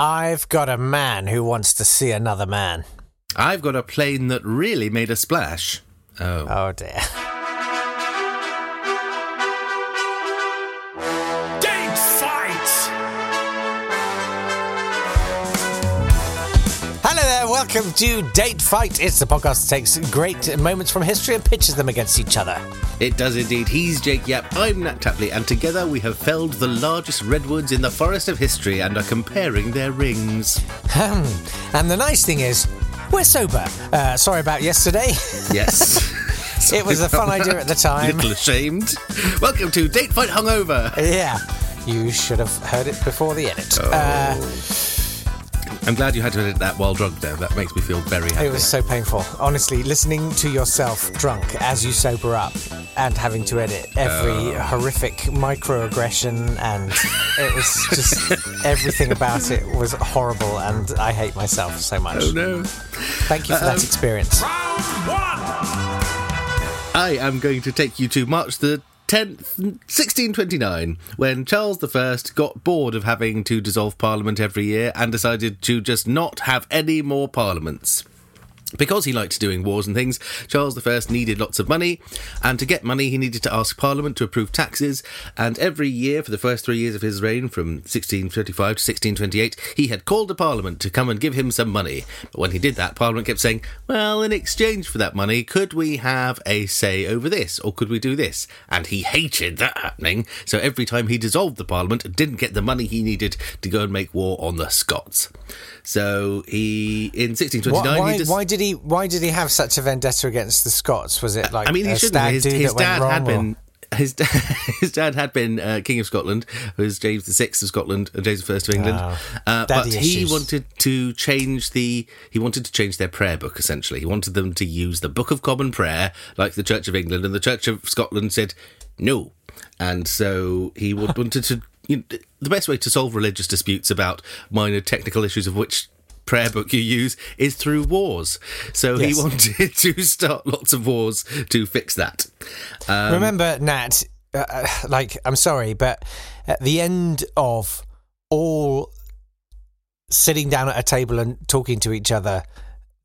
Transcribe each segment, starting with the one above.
I've got a man who wants to see another man. I've got a plane that really made a splash. Oh. Oh dear. Welcome to Date Fight. It's the podcast that takes great moments from history and pitches them against each other. It does indeed. He's Jake Yap, I'm Nat Tapley, and together we have felled the largest redwoods in the forest of history and are comparing their rings. and the nice thing is, we're sober. Uh, sorry about yesterday. Yes. it was a fun idea at the time. Little ashamed. Welcome to Date Fight Hungover. Yeah, you should have heard it before the edit. Oh. Uh, I'm glad you had to edit that while drunk, though. That makes me feel very happy. it was so painful. Honestly, listening to yourself drunk as you sober up and having to edit every Oh. horrific microaggression and it was just everything about it was horrible and I hate myself so much. Oh no. Thank you for that um, experience. Round one! I am going to take you to March the 10th, 1629, when Charles I got bored of having to dissolve Parliament every year and decided to just not have any more parliaments. Because he liked doing wars and things, Charles I needed lots of money, and to get money, he needed to ask Parliament to approve taxes. And every year, for the first three years of his reign, from 1635 to 1628, he had called a Parliament to come and give him some money. But when he did that, Parliament kept saying, Well, in exchange for that money, could we have a say over this, or could we do this? And he hated that happening, so every time he dissolved the Parliament and didn't get the money he needed to go and make war on the Scots. So he, in 1629, Why, why, he just. why did he? Why did he have such a vendetta against the Scots? Was it like I mean, he shouldn't. His, his dad had or- been. His dad, his dad had been uh, King of Scotland, who was James the Sixth of Scotland and James the First of England. Oh, uh, but daddy he wanted to change the. He wanted to change their prayer book. Essentially, he wanted them to use the Book of Common Prayer, like the Church of England, and the Church of Scotland said no. And so he would, wanted to. You know, the best way to solve religious disputes about minor technical issues of which prayer book you use is through wars. So Yes. he wanted to start lots of wars to fix that. Um, Remember, Nat, uh, uh, like, I'm sorry, but at the end of all sitting down at a table and talking to each other,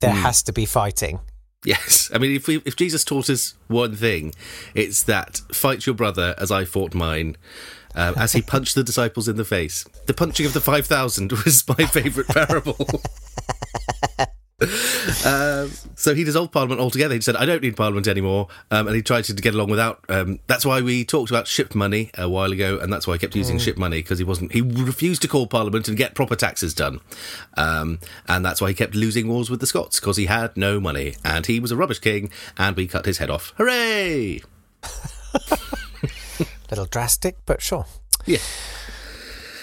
there Hmm. has to be fighting. Yes, I mean, if we, if Jesus taught us one thing, it's that fight your brother as I fought mine. Uh, as he punched the disciples in the face. The punching of the 5,000 was my favourite parable. um, so he dissolved Parliament altogether. He said, I don't need Parliament anymore. Um, and he tried to get along without. Um, that's why we talked about ship money a while ago, and that's why I kept using ship money because he wasn't. He refused to call Parliament and get proper taxes done. Um, and that's why he kept losing wars with the Scots because he had no money. And he was a rubbish king, and we cut his head off. Hooray! A little drastic, but sure. Yeah.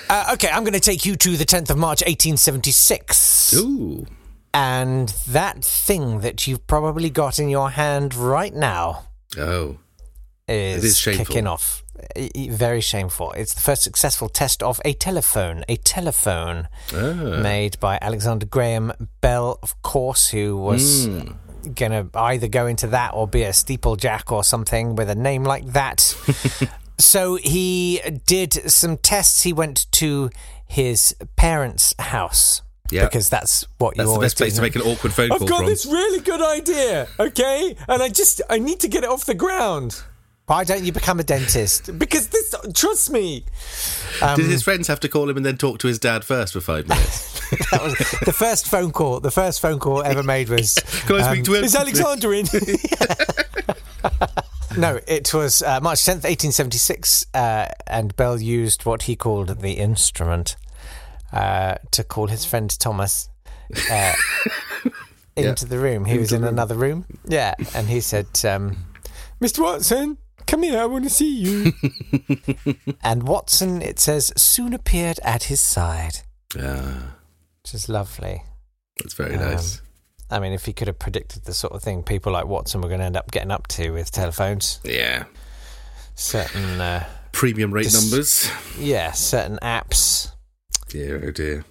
Uh, okay, I'm going to take you to the 10th of March, 1876. Ooh. And that thing that you've probably got in your hand right now Oh. is, is kicking off. Very shameful. It's the first successful test of a telephone. A telephone Ah. made by Alexander Graham Bell, of course, who was Hmm. going to either go into that or be a steeplejack or something with a name like that. so he did some tests. He went to his parents' house. Yeah. Because that's what That's you the always best place do. to make an awkward phone call. I've got from. this really good idea, okay? And I just I need to get it off the ground. Why don't you become a dentist? Because this trust me. Did his friends have to call him and then talk to his dad first for five minutes? That was the first phone call. The first phone call ever made was Can I speak to him? Is Alexander in? no, it was uh, March 10th, 1876, uh, and Bell used what he called the instrument uh, to call his friend Thomas uh, into the room. He was in another room. Yeah, and he said, um, Mr. Watson, come here, I want to see you. and Watson, it says, soon appeared at his side, Ah, which is lovely. that's very Um, nice. I mean, if he could have predicted the sort of thing people like Watson were going to end up getting up to with telephones, Yeah. certain, uh, Premium rate Dis- numbers. yeah, certain apps Dear, oh dear.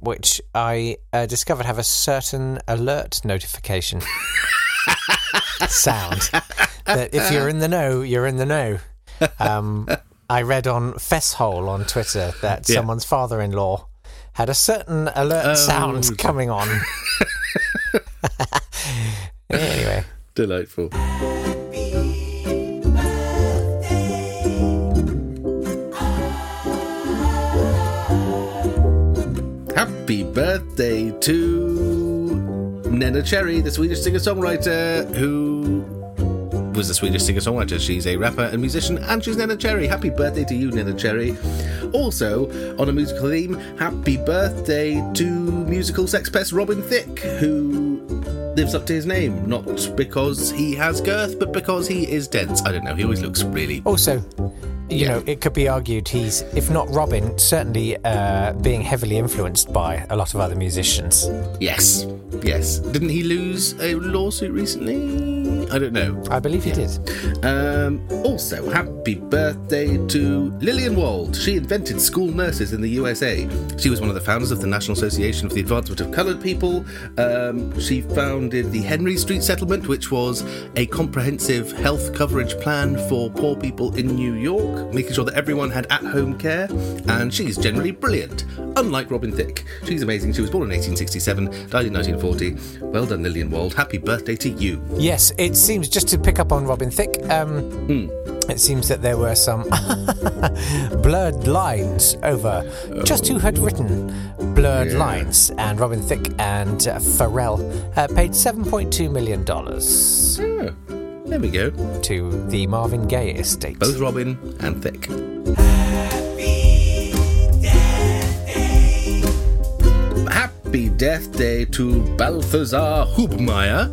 which I uh, discovered have a certain alert notification sound that if you're in the know, you're in the know. Um, I read on Fesshole on Twitter that Yeah. someone's father-in-law had a certain alert Oh. sound coming on. anyway, Delightful. Happy birthday to Neneh Cherry, the Swedish singer songwriter who was a Swedish singer songwriter. She's a rapper and musician, and she's Neneh Cherry. Happy birthday to you, Neneh Cherry. Also, on a musical theme, happy birthday to musical sex pest Robin Thicke, who lives up to his name, not because he has girth, but because he is dense. I don't know, he always looks really. also, you know, it could be argued he's, if not Robin, certainly uh, being heavily influenced by a lot of other musicians. Yes, yes. Didn't he lose a lawsuit recently? I don't know. I believe he did. Um, also, happy birthday to Lillian Wald. She invented school nurses in the USA. She was one of the founders of the National Association for the Advancement of Coloured People. Um, she founded the Henry Street Settlement, which was a comprehensive health coverage plan for poor people in New York, making sure that everyone had at home care. And she's generally brilliant, unlike Robin Thicke. She's amazing. She was born in 1867, died in 1940. Well done, Lillian Wald. Happy birthday to you. Yes, it seems, just to pick up on Robin Thicke, um, it seems that there were some blurred lines over just who had written Blurred Yeah. Lines, and Robin Thicke and uh, Pharrell uh, paid $7.2 million. there we go. to the Marvin Gaye estate. Both Robin and Thicke. Happy Death Day to Balthasar Hubmaier.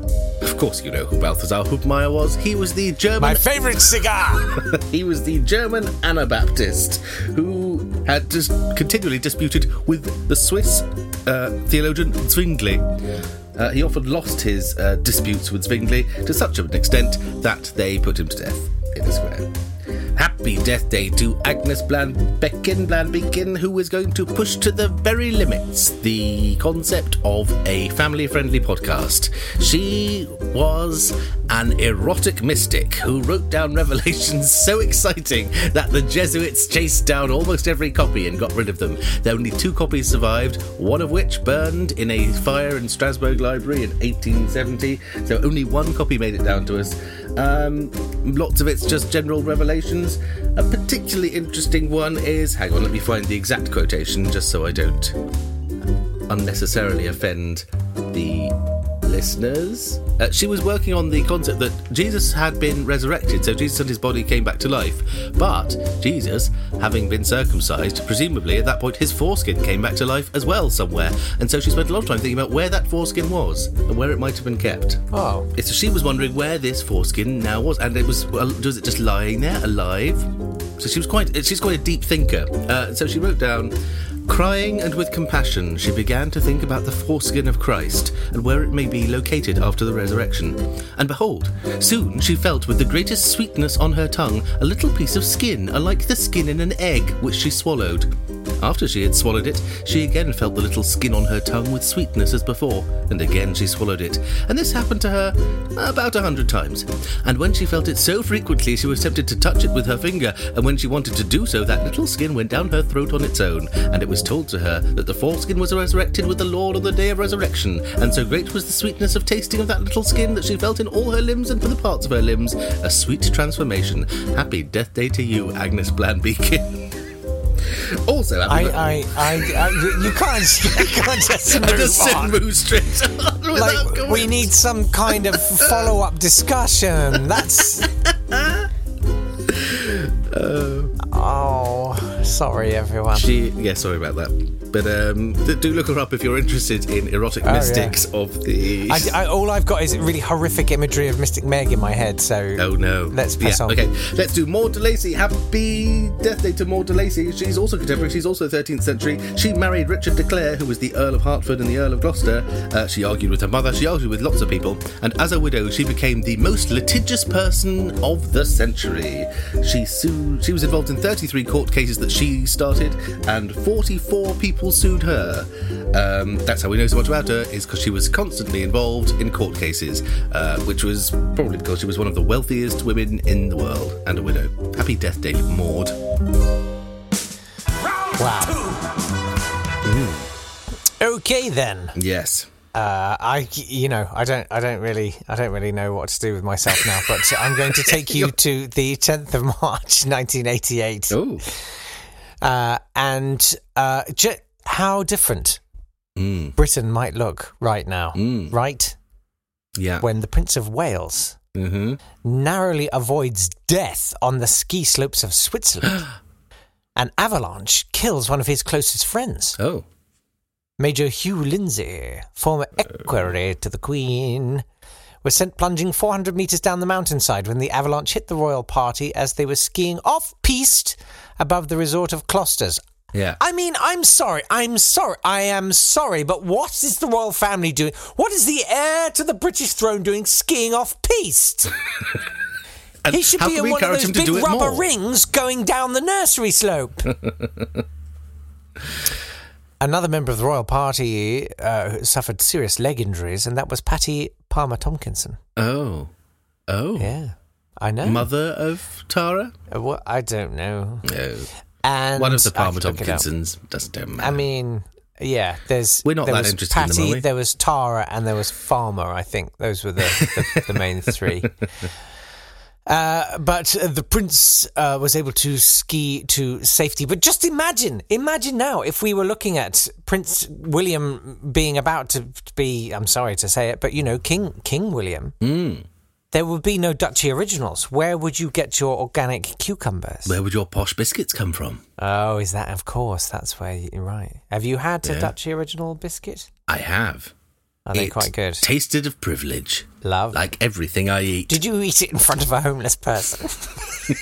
Of course, you know who Balthasar Hubmaier was. He was the German. My favourite cigar! he was the German Anabaptist who had just continually disputed with the Swiss uh, theologian Zwingli. Uh, he often lost his uh, disputes with Zwingli to such an extent that they put him to death in the square. Happy Death Day to Agnes Blannbekin, Blannbekin, who is going to push to the very limits the concept of a family friendly podcast. She was an erotic mystic who wrote down revelations so exciting that the Jesuits chased down almost every copy and got rid of them. There only two copies survived, one of which burned in a fire in Strasbourg Library in 1870, so only one copy made it down to us. Um, lots of it's just general revelations. A particularly interesting one is hang on, let me find the exact quotation just so I don't unnecessarily offend the listeners. Uh, she was working on the concept that Jesus had been resurrected, so Jesus and his body came back to life. But Jesus, having been circumcised, presumably at that point his foreskin came back to life as well somewhere. And so she spent a lot of time thinking about where that foreskin was and where it might have been kept. Oh. So she was wondering where this foreskin now was, and it was well, was it just lying there alive? So she was quite she's quite a deep thinker. Uh, so she wrote down. Crying and with compassion, she began to think about the foreskin of Christ and where it may be located after the resurrection. And behold, soon she felt with the greatest sweetness on her tongue a little piece of skin, alike the skin in an egg, which she swallowed. After she had swallowed it, she again felt the little skin on her tongue with sweetness as before, and again she swallowed it. And this happened to her about a hundred times. And when she felt it so frequently, she was tempted to touch it with her finger, and when she wanted to do so, that little skin went down her throat on its own, and it was told to her that the foreskin was resurrected with the Lord on the day of resurrection. And so great was the sweetness of tasting of that little skin that she felt in all her limbs and for the parts of her limbs a sweet transformation. Happy death day to you, Agnes Blannbekin. also, I, I, I, I, you- can't, you can't just move I just said on. move straight on Like, going. we need some kind of follow-up discussion. That's. oh, sorry, everyone. She, yeah, sorry about that. But um, do look her up if you're interested in erotic Oh, yeah. mystics of the. I, I, all I've got is really horrific imagery of Mystic Meg in my head. So Oh no. Let's pass yeah, on. Okay, let's do Maud de Lacy. Happy Death Day to Maud de Lacy. She's also contemporary. She's also 13th century. She married Richard de Clare, who was the Earl of Hertford and the Earl of Gloucester. Uh, she argued with her mother. She argued with lots of people. And as a widow, she became the most litigious person of the century. She sued. She was involved in 33 court cases that she started, and 44 people sued her. Um, that's how we know so much about her, is because she was constantly involved in court cases, uh, which was probably because she was one of the wealthiest women in the world and a widow. Happy Death Day, Maud. Wow. two. Okay then. Yes. Uh, I, you know, I don't, I don't really, I don't really know what to do with myself now. But I'm going to take you to the 10th of March, 1988, Oh. uh, and uh, ju- how different Mm. Britain might look right now, Mm. right Yeah. when the Prince of Wales hmm narrowly avoids death on the ski slopes of Switzerland. An avalanche kills one of his closest friends. Oh. Major Hugh Lindsay, former equerry to the Queen, was sent plunging 400 metres down the mountainside when the avalanche hit the royal party as they were skiing off piste above the resort of Klosters. Yeah. I mean, I'm sorry, I'm sorry, I am sorry, but what is the royal family doing? What is the heir to the British throne doing skiing off piste? He should be in one of those big rubber more? rings going down the nursery slope. Another member of the royal party uh, suffered serious leg injuries, and that was Patty Palmer Tomkinson. Oh. Oh. Yeah, I know. Mother of Tara? Uh, what- I don't know. No. And One of the Palmer could look it up. Tomkinsons. Doesn't matter. I mean, yeah. There's We're not there that was interested in them, Patty. There was Tara, and there was Farmer. I think those were the the, the main three. Uh, but uh, the prince uh, was able to ski to safety. But just imagine, imagine now if we were looking at Prince William being about to be, I'm sorry to say it, but you know, King King William. Hmm. There would be no Duchy originals. Where would you get your organic cucumbers? Where would your posh biscuits come from? Oh, is that? Of course, that's where you're right. Have you had a Yeah. Duchy original biscuit? I have. Are they It quite good? Tasted of privilege. Love. Like everything I eat. Did you eat it in front of a homeless person?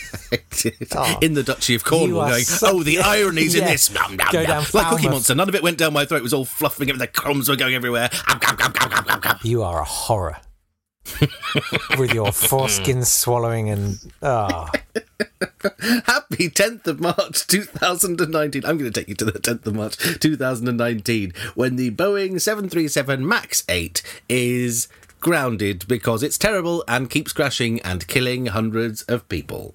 Oh. in the Duchy of Cornwall, going, so- oh, the ironies in this. Nom, nom, Go nom. down Like Cookie Monster. None of it went down my throat. It was all fluffing. and The crumbs were going everywhere. You are a horror. With your foreskin hmm. swallowing and oh, Happy 10th of March 2019. I'm going to take you to the 10th of March 2019 when the Boeing 737 MAX 8 is grounded because it's terrible and keeps crashing and killing hundreds of people.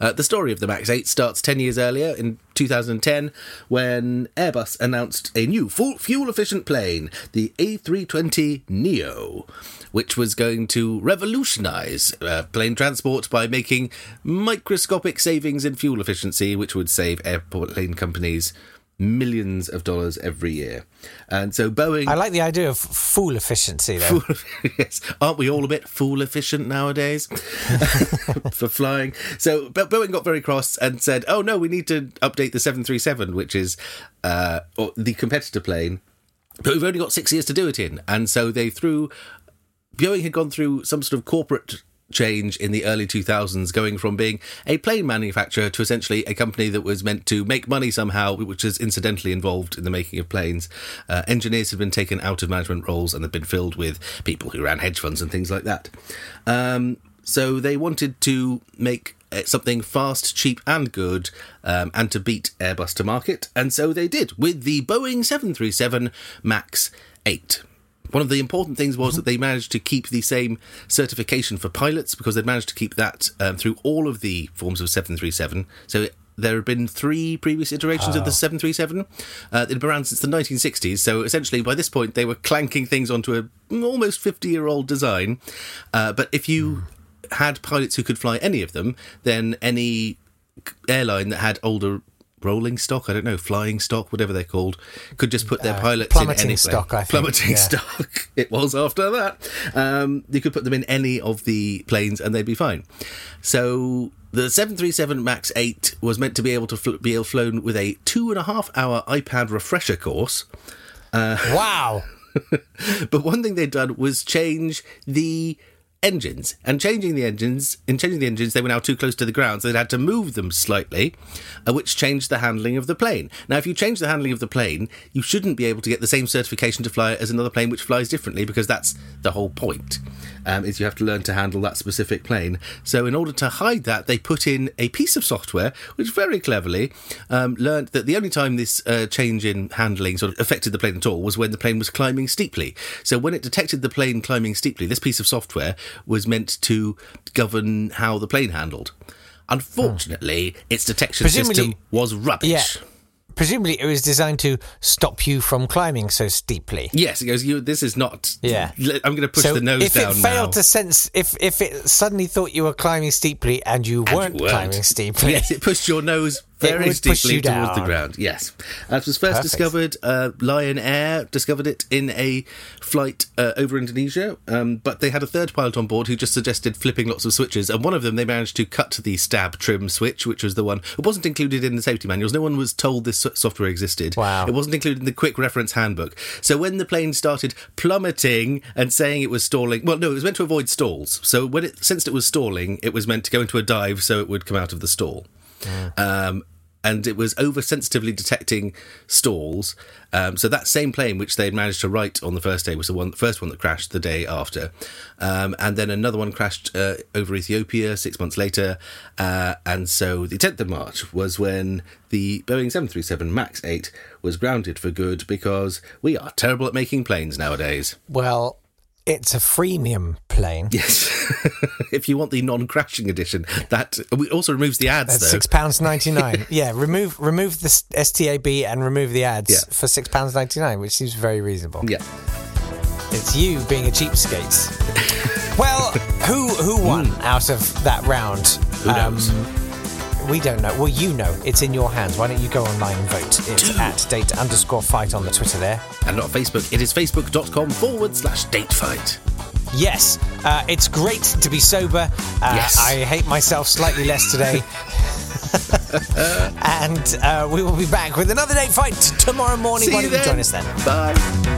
Uh, the story of the MAX 8 starts 10 years earlier in 2010 when Airbus announced a new fuel efficient plane, the A320 Neo which was going to revolutionize uh, plane transport by making microscopic savings in fuel efficiency, which would save airplane companies millions of dollars every year. And so Boeing. I like the idea of fool efficiency though. yes, aren't we all a bit fool efficient nowadays for flying? So Bo- Boeing got very cross and said, "Oh no, we need to update the 737, which is uh, or the competitor plane." But we've only got six years to do it in, and so they threw Boeing had gone through some sort of corporate change in the early 2000s, going from being a plane manufacturer to essentially a company that was meant to make money somehow, which is incidentally involved in the making of planes. Uh, engineers had been taken out of management roles and had been filled with people who ran hedge funds and things like that. Um, so they wanted to make uh, something fast, cheap, and good, um, and to beat Airbus to market. And so they did with the Boeing 737 MAX 8. One of the important things was that they managed to keep the same certification for pilots because they'd managed to keep that um, through all of the forms of 737. So it, there have been three previous iterations of the 737. Uh, they'd been around since the 1960s. So essentially, by this point, they were clanking things onto a mm, almost 50 year old design. Uh, but if you had pilots who could fly any of them, then any airline that had older rolling stock, I don't know, flying stock, whatever they're called, could just put their Uh, pilots in any stock, plane. I think, Plummeting yeah. stock. It was after that. Um, you could put them in any of the planes and they'd be fine. So the 737 MAX 8 was meant to be able to fl- be flown with a two and a half hour iPad refresher course. wow. But one thing they'd done was change the engines. And changing the engines, in changing the engines, they were now too close to the ground, so they'd had to move them slightly, uh, which changed the handling of the plane. Now, if you change the handling of the plane, you shouldn't be able to get the same certification to fly as another plane which flies differently, because that's the whole point. Um, is you have to learn to handle that specific plane. So, in order to hide that, they put in a piece of software which very cleverly um, learned that the only time this uh, change in handling sort of affected the plane at all was when the plane was climbing steeply. So, when it detected the plane climbing steeply, this piece of software was meant to govern how the plane handled. Unfortunately, its detection Presumably- system was rubbish. Yeah. presumably it was designed to stop you from climbing so steeply. Yes, it goes. You. This is not. Yeah. I'm going to push so the nose if down it failed now. to sense, if if it suddenly thought you were climbing steeply and you And you weren't, climbing steeply, Yes, it pushed your nose very would push steeply you towards the ground. Yes. As was first Perfect. discovered, uh, Lion Air discovered it in a flight uh, over Indonesia, um, but they had a third pilot on board who just suggested flipping lots of switches, and one of them they managed to cut the stab trim switch, which was the one it wasn't included in the safety manuals. No one was told this software existed. Wow. It wasn't included in the quick reference handbook. So when the plane started plummeting and saying it was stalling, well, no, it was meant to avoid stalls. So when it sensed it was stalling, it was meant to go into a dive so it would come out of the stall. Um, and it was oversensitively detecting stalls. Um, so that same plane, which they had managed to right on the first day, was the one, the first one that crashed the day after. Um, and then another one crashed uh, over Ethiopia six months later. Uh, and so the 10th of March was when the Boeing 737 MAX 8 was grounded for good because we are terrible at making planes nowadays. well, it's a freemium plane. Yes. if you want the non-crashing edition, that also removes the ads That's though. six pounds ninety nine. yeah, remove remove the STAB and remove the ads Yeah. for six pounds ninety nine, which seems very reasonable. Yeah. It's you being a cheapskate. well, who who won hmm. out of that round? Who knows? Um, we don't know. Well, you know. It's in your hands. Why don't you go online and vote? It's at date underscore fight on the Twitter there. and not Facebook. It is facebook.com forward slash date fight. Yes, uh, it's great to be sober. Uh, Yes. I hate myself slightly less today. and uh, we will be back with another date fight tomorrow morning. See Why you don't you join us then? Bye.